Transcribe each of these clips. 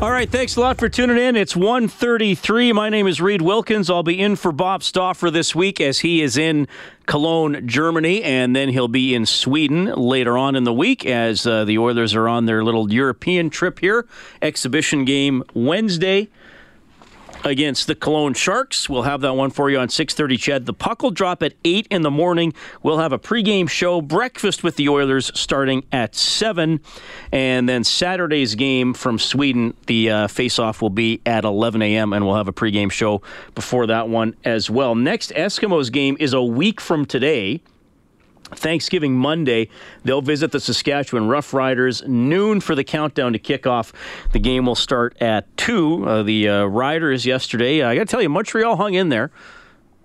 All right, thanks a lot for tuning in. It's 1.33. My name is Reed Wilkins. I'll be in for Bob Stauffer this week as he is in Cologne, Germany, and then he'll be in Sweden later on in the week as uh, the Oilers are on their little European trip here. Exhibition game Wednesday against the Cologne Sharks. We'll have that one for you on 6:30 CHED, The puck will drop at 8 in the morning. We'll have a pregame show, breakfast with the Oilers starting at 7, and then Saturday's game from Sweden, the uh, face-off will be at 11 a.m. and we'll have a pregame show before that one as well. Next Eskimos game is a week from today. Thanksgiving Monday, they'll visit the Saskatchewan Roughriders noon for the countdown to kickoff. The game will start at two. Uh, the uh, Riders yesterday, I got to tell you, Montreal hung in there.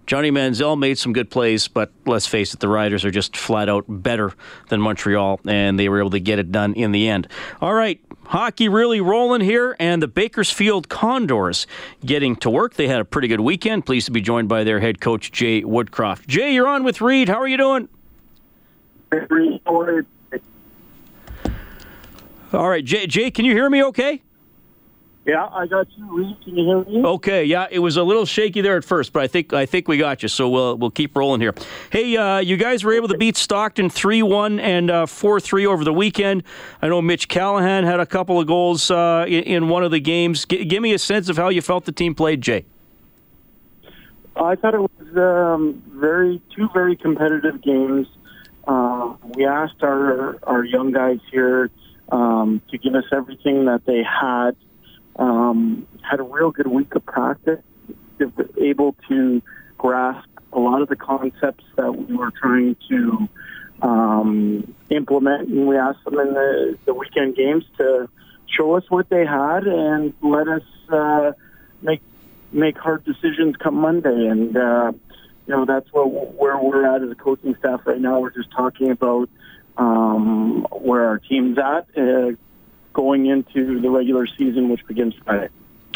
Johnny Manziel made some good plays, but let's face it, the Riders are just flat out better than Montreal, and they were able to get it done in the end. All right, hockey really rolling here, and the Bakersfield Condors getting to work. They had a pretty good weekend. Pleased to be joined by their head coach, Jay Woodcroft. Jay, you're on with Reed. How are you doing? All right, Jay, Jay, can you hear me okay? Yeah, I got you. Reed, can you hear me? Okay, yeah, it was a little shaky there at first, but I think I think we got you. So we'll we'll keep rolling here. Hey, uh, you guys were able to beat Stockton three one and uh, four three over the weekend. I know Mitch Callahan had a couple of goals uh, in, in, one of the games. G- give me a sense of how you felt the team played, Jay. I thought it was um, very two very competitive games. Uh, we asked our our young guys here um, to give us everything that they had. Um, had a real good week of practice. Able to grasp a lot of the concepts that we were trying to um, implement, and we asked them in the, the weekend games to show us what they had and let us uh, make make hard decisions come Monday. And uh, you know that's what where we're at as a coaching staff right now. We're just talking about um, where our team's at uh, going into the regular season, which begins Friday.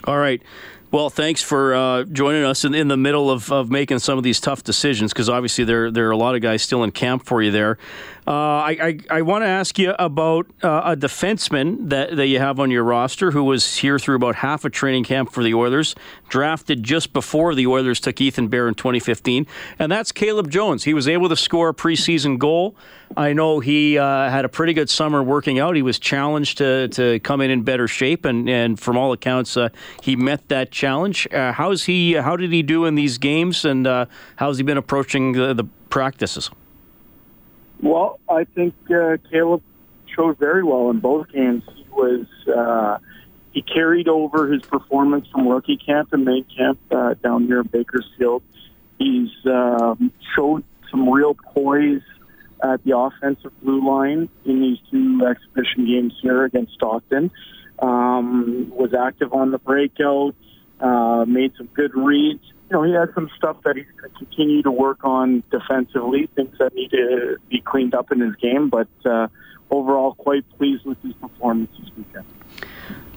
All right. Well, thanks for uh, joining us in, in the middle of, of making some of these tough decisions because obviously there there are a lot of guys still in camp for you there. Uh, I I, I want to ask you about uh, a defenseman that, that you have on your roster who was here through about half a training camp for the Oilers, drafted just before the Oilers took Ethan Bear in 2015, and that's Caleb Jones. He was able to score a preseason goal. I know he uh, had a pretty good summer working out. He was challenged to, to come in in better shape, and, and from all accounts, uh, he met that challenge. Uh, how's he? How did he do in these games, and uh, how's he been approaching the, the practices? Well, I think uh, Caleb showed very well in both games. He was uh, he carried over his performance from rookie camp and main camp uh, down in Bakersfield. He's um, showed some real poise at the offensive blue line in these two exhibition games here against Stockton. Um, was active on the breakout, uh, made some good reads. You know, he had some stuff that he's going to continue to work on defensively, things that need to be cleaned up in his game. But uh, overall, quite pleased with his performance this weekend.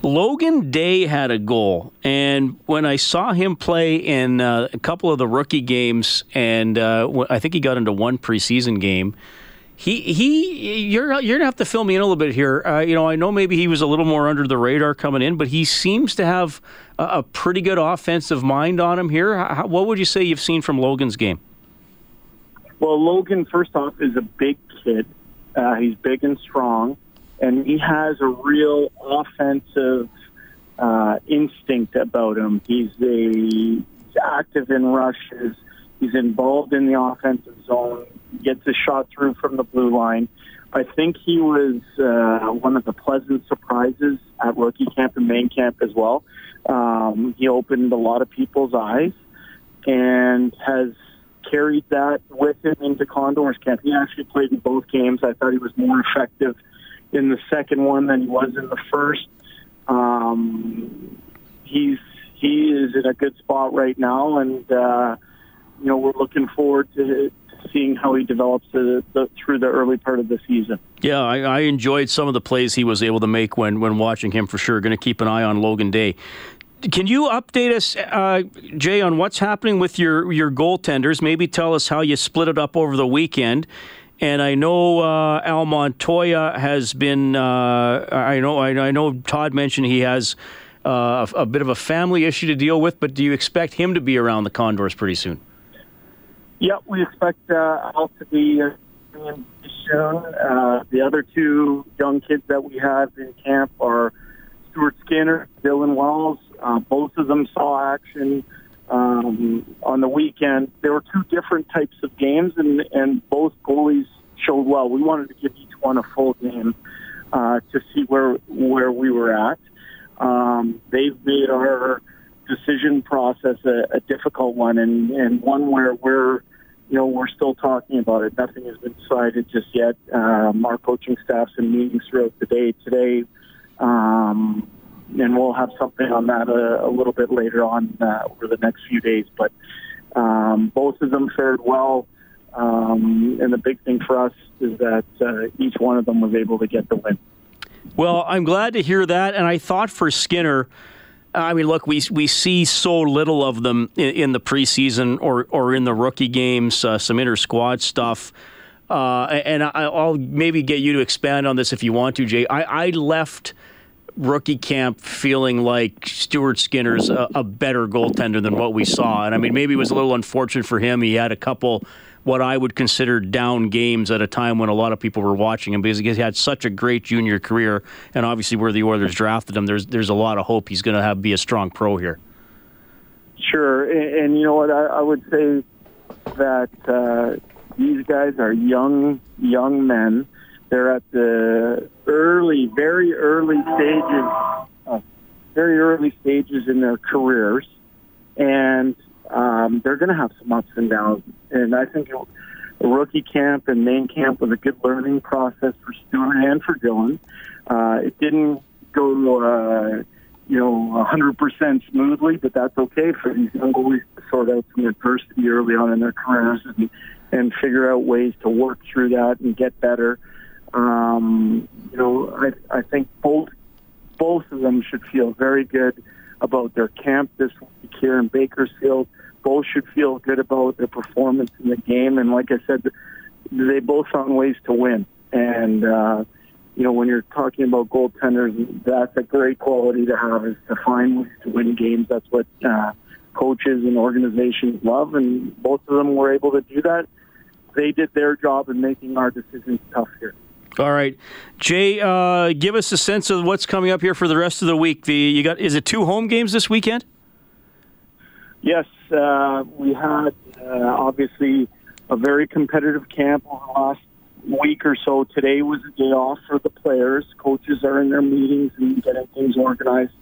Logan Day had a goal, and when I saw him play in uh, a couple of the rookie games, and uh, I think he got into one preseason game. He he, you're you're gonna have to fill me in a little bit here. Uh, you know, I know maybe he was a little more under the radar coming in, but he seems to have a, a pretty good offensive mind on him here. How, what would you say you've seen from Logan's game? Well, Logan, first off, is a big kid. Uh, he's big and strong and he has a real offensive uh, instinct about him. He's a he's active in rushes. He's involved in the offensive zone. Gets a shot through from the blue line. I think he was uh, one of the pleasant surprises at rookie camp and main camp as well. Um, he opened a lot of people's eyes and has carried that with him into Condors camp. He actually played in both games. I thought he was more effective in the second one than he was in the first. Um, he's he is in a good spot right now, and uh, you know we're looking forward to seeing how he develops the, the, through the early part of the season. Yeah, I, I, enjoyed some of the plays he was able to make when when watching him for sure. Going to keep an eye on Logan Day. Can you update us, uh, Jay, on what's happening with your your goaltenders? Maybe tell us how you split it up over the weekend. And I know uh, Al Montoya has been. Uh, I know. I know. Todd mentioned he has uh, a, a, bit of a family issue to deal with. But do you expect him to be around the Condors pretty soon? Yeah, we expect uh, Al to be uh, soon. Uh, the other two young kids that we have in camp are Stuart Skinner, Dylan Wells. Uh, both of them saw action um, on the weekend. There were two different types of games, and, and both goalies showed well. We wanted to give each one a full game uh, to see where where we were at. Um, they've made our decision process a, a difficult one, and, and one where we're you know, we're still talking about it. Nothing has been decided just yet. Um, our coaching staff's in meetings throughout the day today. Um, and we'll have something on that a, a little bit later on uh, over the next few days. But um, both of them fared well, um, and the big thing for us is that uh, each one of them was able to get the win. Well, I'm glad to hear that, and I thought for Skinner. I mean, look, we we see so little of them in, in the preseason or or in the rookie games, uh, some inter squad stuff. Uh, and I, will maybe get you to expand on this if you want to, Jay. I, I left rookie camp feeling like Stuart Skinner's a, a, better goaltender than what we saw. And I mean, maybe it was a little unfortunate for him. He had a couple what I would consider down games at a time when a lot of people were watching him because he had such a great junior career, and obviously where the Oilers drafted him, there's there's a lot of hope he's going to have be a strong pro here. Sure, and, and you know what I, I would say that uh, these guys are young young men they're at the early, very early stages, uh, very early stages in their careers, and um, they're going to have some ups and downs. And I think rookie camp and main camp was a good learning process for Stuart and for Dylan. Uh, it didn't go, uh, you know, 100% smoothly, but that's okay for these young boys to sort out some adversity early on in their careers and, and figure out ways to work through that and get better. Um, you know, I, I think both both of them should feel very good about their camp this week here in Bakersfield. Both should feel good about their performance in the game, and like I said, they both found ways to win. And uh, you know, when you're talking about goaltenders, that's a great quality to have is to find ways to win games. That's what uh, coaches and organizations love, and both of them were able to do that. They did their job in making our decisions tough here. All right, Jay, uh, give us a sense of what's coming up here for the rest of the week. The you got is it two home games this weekend? Yes, uh, we had uh, obviously a very competitive camp over the last week or so. Today was a day off for the players. Coaches are in their meetings and getting things organized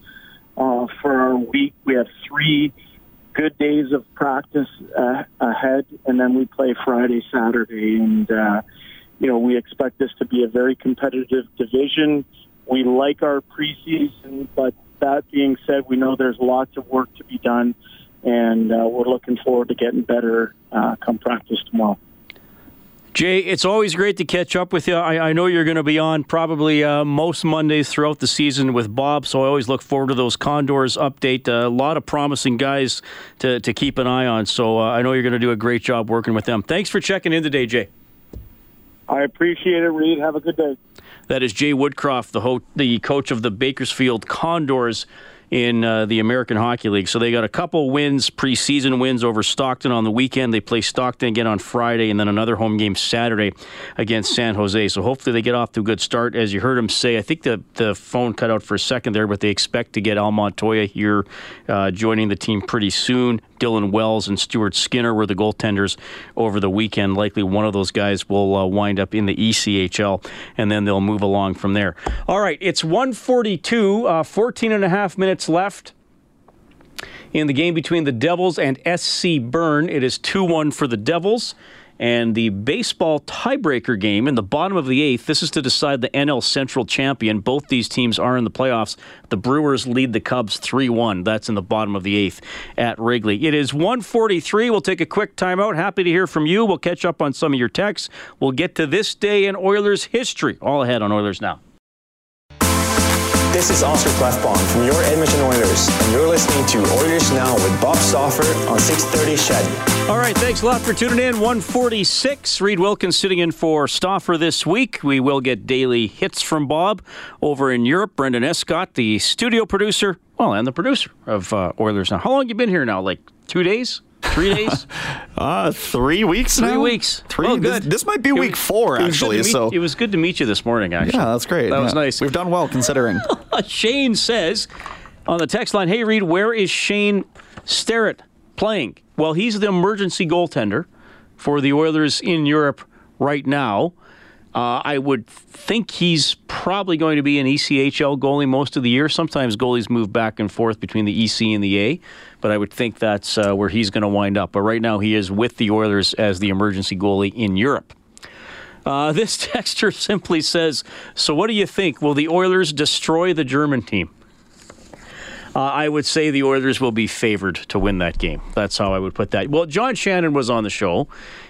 uh, for our week. We have three good days of practice uh, ahead, and then we play Friday, Saturday, and uh, you know, we expect this to be a very competitive division. We like our preseason, but that being said, we know there's lots of work to be done, and uh, we're looking forward to getting better uh, come practice tomorrow. Jay, it's always great to catch up with you. I, I know you're going to be on probably uh, most Mondays throughout the season with Bob, so I always look forward to those Condors update. Uh, a lot of promising guys to, to keep an eye on, so uh, I know you're going to do a great job working with them. Thanks for checking in today, Jay. I appreciate it, Reed. Have a good day. That is Jay Woodcroft, the, ho- the coach of the Bakersfield Condors in uh, the American Hockey League. So they got a couple wins, preseason wins over Stockton on the weekend. They play Stockton again on Friday, and then another home game Saturday against San Jose. So hopefully they get off to a good start. As you heard him say, I think the the phone cut out for a second there, but they expect to get Al Montoya here uh, joining the team pretty soon. Dylan Wells and Stuart Skinner were the goaltenders over the weekend. Likely one of those guys will uh, wind up in the ECHL, and then they'll move along from there. All right, it's 142, uh, 14 and a half minutes left in the game between the Devils and SC Bern. It is 2 1 for the Devils. And the baseball tiebreaker game in the bottom of the eighth, this is to decide the NL Central champion. Both these teams are in the playoffs. The Brewers lead the Cubs 3 1. That's in the bottom of the eighth at Wrigley. It is 143. We'll take a quick timeout. Happy to hear from you. We'll catch up on some of your texts. We'll get to this day in Oilers history. All ahead on Oilers Now. This is Oscar Klefbom from your Edmonton Oilers, and you're listening to Oilers Now with Bob Stauffer on 630 CHED. All right, thanks a lot for tuning in. 146. Reed Wilkins sitting in for Stauffer this week. We will get daily hits from Bob over in Europe. Brendan Escott, the studio producer, well, and the producer of uh, Oilers Now. How long you been here now? Like two days? Three days? uh, three weeks three now? weeks. Three. Oh, good. This, this might be week four, actually. so it was good to meet you this morning. Actually, yeah, that's great. That yeah. was nice. We've done well considering. Shane says on the text line, "Hey Reed, where is Shane Starrett playing?" Well, he's the emergency goaltender for the Oilers in Europe right now. Uh, I would think he's probably going to be an ECHL goalie most of the year. Sometimes goalies move back and forth between the EC and the A, but I would think that's uh, where he's going to wind up. But right now, he is with the Oilers as the emergency goalie in Europe. Uh, this texter simply says, "So what do you think? Will the Oilers destroy the German team?" Uh, I would say the Oilers will be favored to win that game. That's how I would put that. Well, John Shannon was on the show,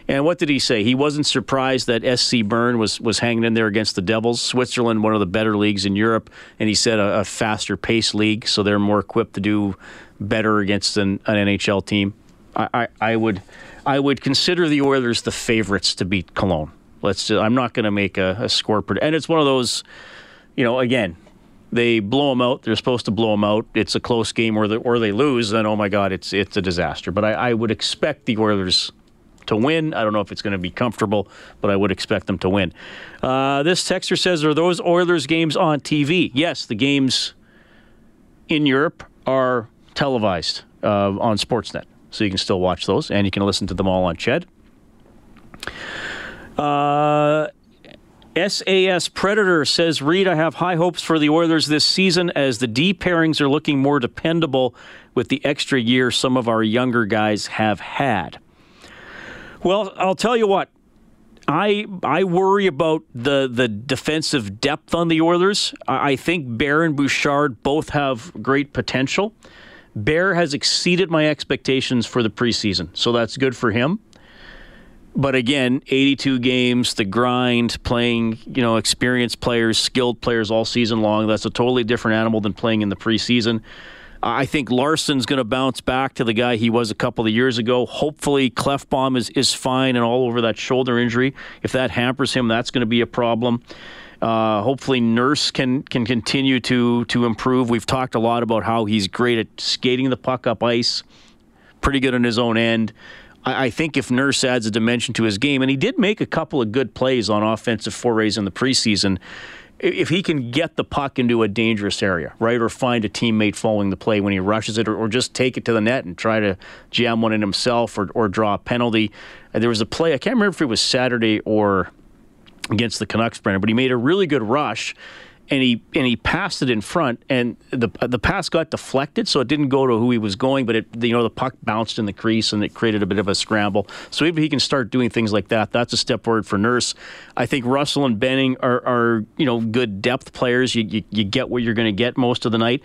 and what did he say? He wasn't surprised that SC Bern was was hanging in there against the Devils. Switzerland, one of the better leagues in Europe, and he said a, a faster pace league, so they're more equipped to do better against an, an NHL team. I, I, I would I would consider the Oilers the favorites to beat Cologne. Let's. Just, I'm not going to make a, a score, prediction, and it's one of those. You know, again, they blow them out. They're supposed to blow them out. It's a close game, or, the, or they lose. Then oh my God, it's it's a disaster. But I, I would expect the Oilers to win. I don't know if it's going to be comfortable, but I would expect them to win. Uh, this texter says, "Are those Oilers games on TV?" Yes, the games in Europe are televised uh, on Sportsnet, so you can still watch those, and you can listen to them all on Ched. Uh, SAS Predator says, Reed, I have high hopes for the Oilers this season as the D pairings are looking more dependable with the extra year some of our younger guys have had. Well, I'll tell you what. I I worry about the the defensive depth on the Oilers. I, I think Bear and Bouchard both have great potential. Bear has exceeded my expectations for the preseason, so that's good for him but again, 82 games, the grind, playing, you know, experienced players, skilled players all season long. That's a totally different animal than playing in the preseason. I think Larsson's going to bounce back to the guy he was a couple of years ago. Hopefully, Klefbom is, is fine and all over that shoulder injury. If that hampers him, that's going to be a problem. Uh, hopefully, Nurse can can continue to to improve. We've talked a lot about how he's great at skating the puck up ice, pretty good on his own end. I think if Nurse adds a dimension to his game, and he did make a couple of good plays on offensive forays in the preseason, if he can get the puck into a dangerous area, right, or find a teammate following the play when he rushes it, or, or just take it to the net and try to jam one in himself or, or draw a penalty. And there was a play, I can't remember if it was Saturday or against the Canucks, Brennan, but he made a really good rush and he and he passed it in front, and the the pass got deflected, so it didn't go to who he was going, but it you know the puck bounced in the crease and it created a bit of a scramble. So if he can start doing things like that, that's a step forward for Nurse. I think Russell and Benning are, are you know good depth players. You you, you get what you're going to get most of the night.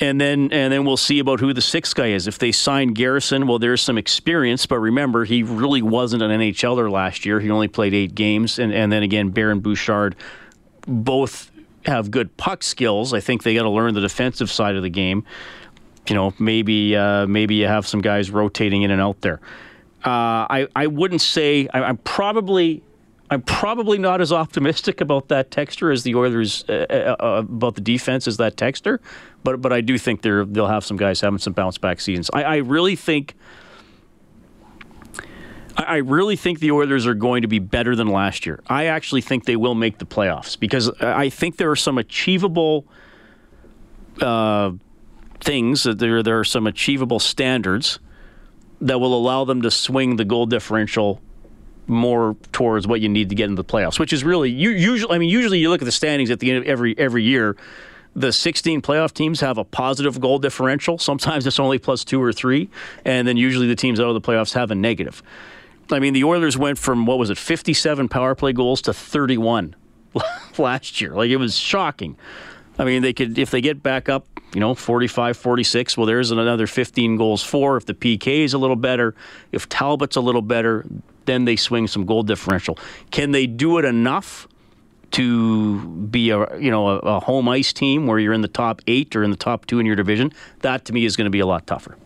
And then and then we'll see about who the sixth guy is. If they sign Garrison, well, there's some experience, but remember, he really wasn't an NHLer last year. He only played eight games, and, and then again, Baron Bouchard, both have good puck skills. I think they got to learn the defensive side of the game. You know, maybe uh, maybe you have some guys rotating in and out there. Uh, I I wouldn't say I, am probably I'm probably not as optimistic about that texture as the Oilers uh, uh, uh, about the defense as that texture, but but I do think they're they'll have some guys having some bounce back seasons. I, I really think I really think the Oilers are going to be better than last year. I actually think they will make the playoffs because I think there are some achievable uh, things. There, there are some achievable standards that will allow them to swing the goal differential more towards what you need to get into the playoffs. Which is really usually. I mean, usually you look at the standings at the end of every every year. The 16 playoff teams have a positive goal differential. Sometimes it's only plus two or three, and then usually the teams out of the playoffs have a negative I mean, the Oilers went from what was it, 57 power play goals to 31 last year. Like it was shocking. I mean, they could if they get back up, you know, 45, 46. Well, there's another 15 goals for. If the PK is a little better, if Talbot's a little better, then they swing some goal differential. Can they do it enough to be a you know a, a home ice team where you're in the top eight or in the top two in your division? That to me is going to be a lot tougher.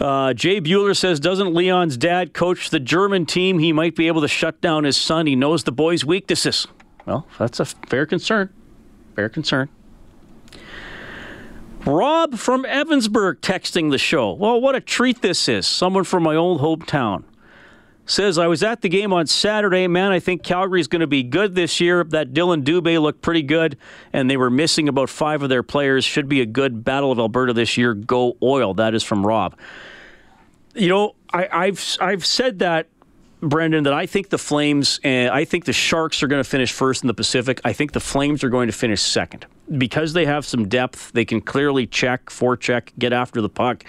Uh, Jay Bueller says, doesn't Leon's dad coach the German team? He might be able to shut down his son. He knows the boy's weaknesses. Well, that's a fair concern. Fair concern. Rob from Evansburg texting the show. Well, what a treat this is. Someone from my old hometown says, I was at the game on Saturday. Man, I think Calgary's going to be good this year. That Dillon Dubé looked pretty good, and they were missing about five of their players. Should be a good Battle of Alberta this year. Go Oil. That is from Rob. You know, I, I've I've said that Brendan, that I think the Flames and I think the Sharks are going to finish first in the Pacific. I think the Flames are going to finish second because they have some depth. They can clearly check, forecheck, get after the puck.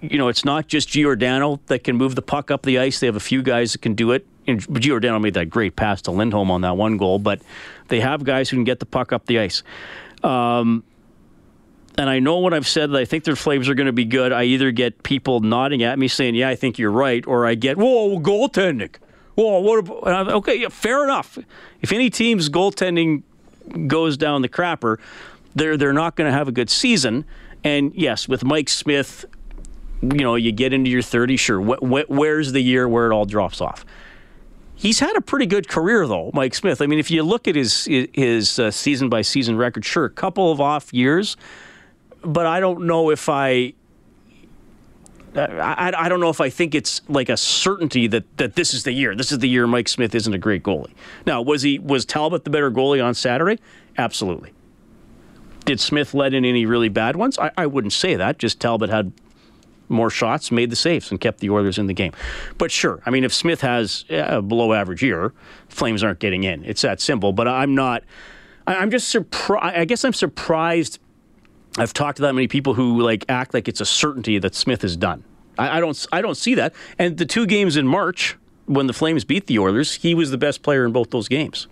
You know, it's not just Giordano that can move the puck up the ice. They have a few guys that can do it. And Giordano made that great pass to Lindholm on that one goal, but they have guys who can get the puck up the ice. Um, and I know what I've said that I think their Flames are going to be good. I either get people nodding at me saying, "Yeah, I think you're right," or I get, "Whoa, goaltending." Whoa, what? About, okay, yeah, fair enough. If any team's goaltending goes down the crapper, they're they're not going to have a good season. And yes, with Mike Smith, you know, you get into your 30s, sure. Wh- wh- where's the year where it all drops off? He's had a pretty good career, though, Mike Smith. I mean, if you look at his his uh, season by season record, sure, a couple of off years but I don't know if I, I. I, don't know if I think it's like a certainty that, that this is the year. This is the year Mike Smith isn't a great goalie. Now, was he was Talbot the better goalie on Saturday? Absolutely. Did Smith let in any really bad ones? I, I wouldn't say that. Just Talbot had more shots, made the saves, and kept the Oilers in the game. But sure, I mean, if Smith has uh, a below average year, Flames aren't getting in. It's that simple. But I'm not. I'm just surprised. I guess I'm surprised I've talked to that many people who like act like it's a certainty that Smith is done. I, I don't I don't see that. And the two games in March when the Flames beat the Oilers, he was the best player in both those games.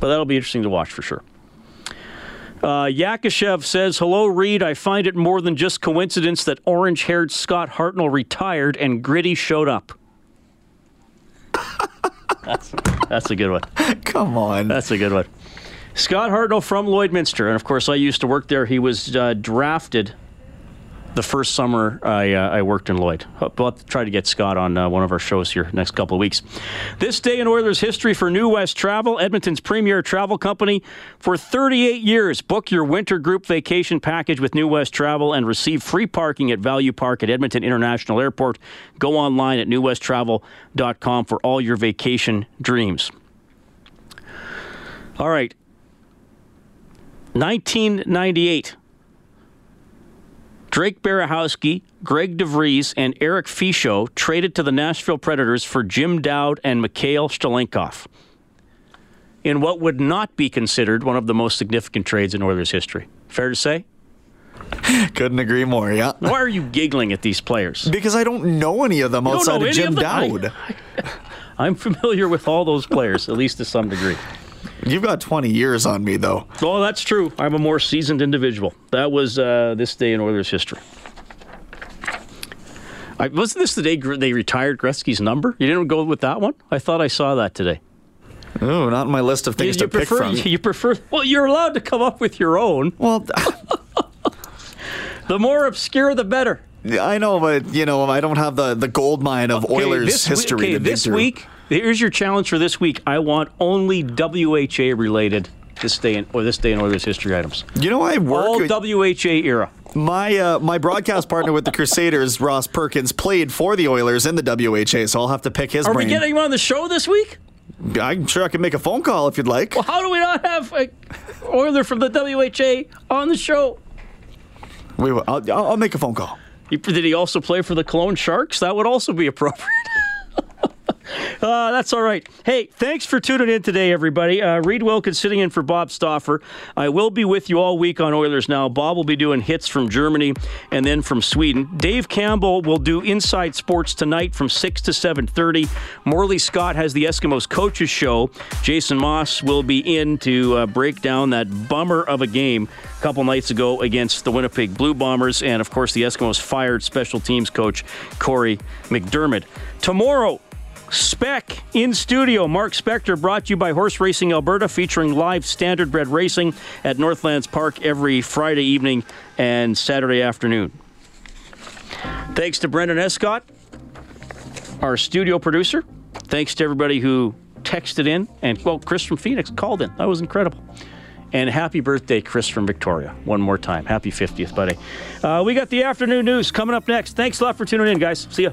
But that'll be interesting to watch for sure. Uh, Yakashev says, Hello, Reed. I find it more than just coincidence that orange haired Scott Hartnell retired and Gritty showed up. that's, that's a good one. Come on. That's a good one. Scott Hartnell from Lloydminster, and of course, I used to work there. He was uh, drafted the first summer I, uh, I worked in Lloyd. We'll try to get Scott on uh, one of our shows here next couple of weeks. This day in Oilers history for New West Travel, Edmonton's premier travel company. For 38 years, book your winter group vacation package with New West Travel and receive free parking at Value Park at Edmonton International Airport. Go online at newwesttravel.com for all your vacation dreams. All right. 1998. Drake Berehowsky, Greg DeVries, and Eric Fichaud traded to the Nashville Predators for Jim Dowd and Mikhail Shtalenkov in what would not be considered one of the most significant trades in Oilers history. Fair to say? Couldn't agree more, yeah. Why are you giggling at these players? Because I don't know any of them You outside of Jim of? Dowd. I, I'm familiar with all those players, at least to some degree. You've got 20 years on me, though. Well, that's true. I'm a more seasoned individual. That was uh, this day in Oilers history. I, wasn't this the day they retired Gretzky's number? You didn't go with that one? I thought I saw that today. Oh, not on my list of things you, you to pick prefer, from. You prefer? Well, you're allowed to come up with your own. Well, The more obscure, the better. I know, but you know, I don't have the, the gold mine of Oilers this history okay, this week, here's your challenge for this week. I want only WHA related this day in, or this day in Oilers history items. You know, I work. All WHA era. my uh, my broadcast partner with the Crusaders, Ross Perkins, played for the Oilers in the WHA, so I'll have to pick his Are brain. we getting him on the show this week? I'm sure I can make a phone call if you'd like. Well, how do we not have a Oiler from the WHA on the show? We will. I'll, I'll I'll make a phone call. He- Did he also play for the Cologne Sharks? That would also be appropriate. Uh, that's all right. Hey, thanks for tuning in today, everybody. Uh, Reed Wilkins sitting in for Bob Stauffer. I will be with you all week on Oilers Now. Bob will be doing hits from Germany and then from Sweden. Dave Campbell will do Inside Sports tonight from 6 to 7.30. Morley Scott has the Eskimos Coaches Show. Jason Moss will be in to uh, break down that bummer of a game a couple nights ago against the Winnipeg Blue Bombers. And, of course, the Eskimos fired special teams coach Corey McDermott. Tomorrow, Spec in studio. Mark Spector brought to you by Horse Racing Alberta, featuring live standardbred racing at Northlands Park every Friday evening and Saturday afternoon. Thanks to Brendan Escott, our studio producer. Thanks to everybody who texted in. And, well, Chris from Phoenix called in. That was incredible. And happy birthday, Chris from Victoria. One more time. Happy 50th, buddy. Uh, we got the afternoon news coming up next. Thanks a lot for tuning in, guys. See ya.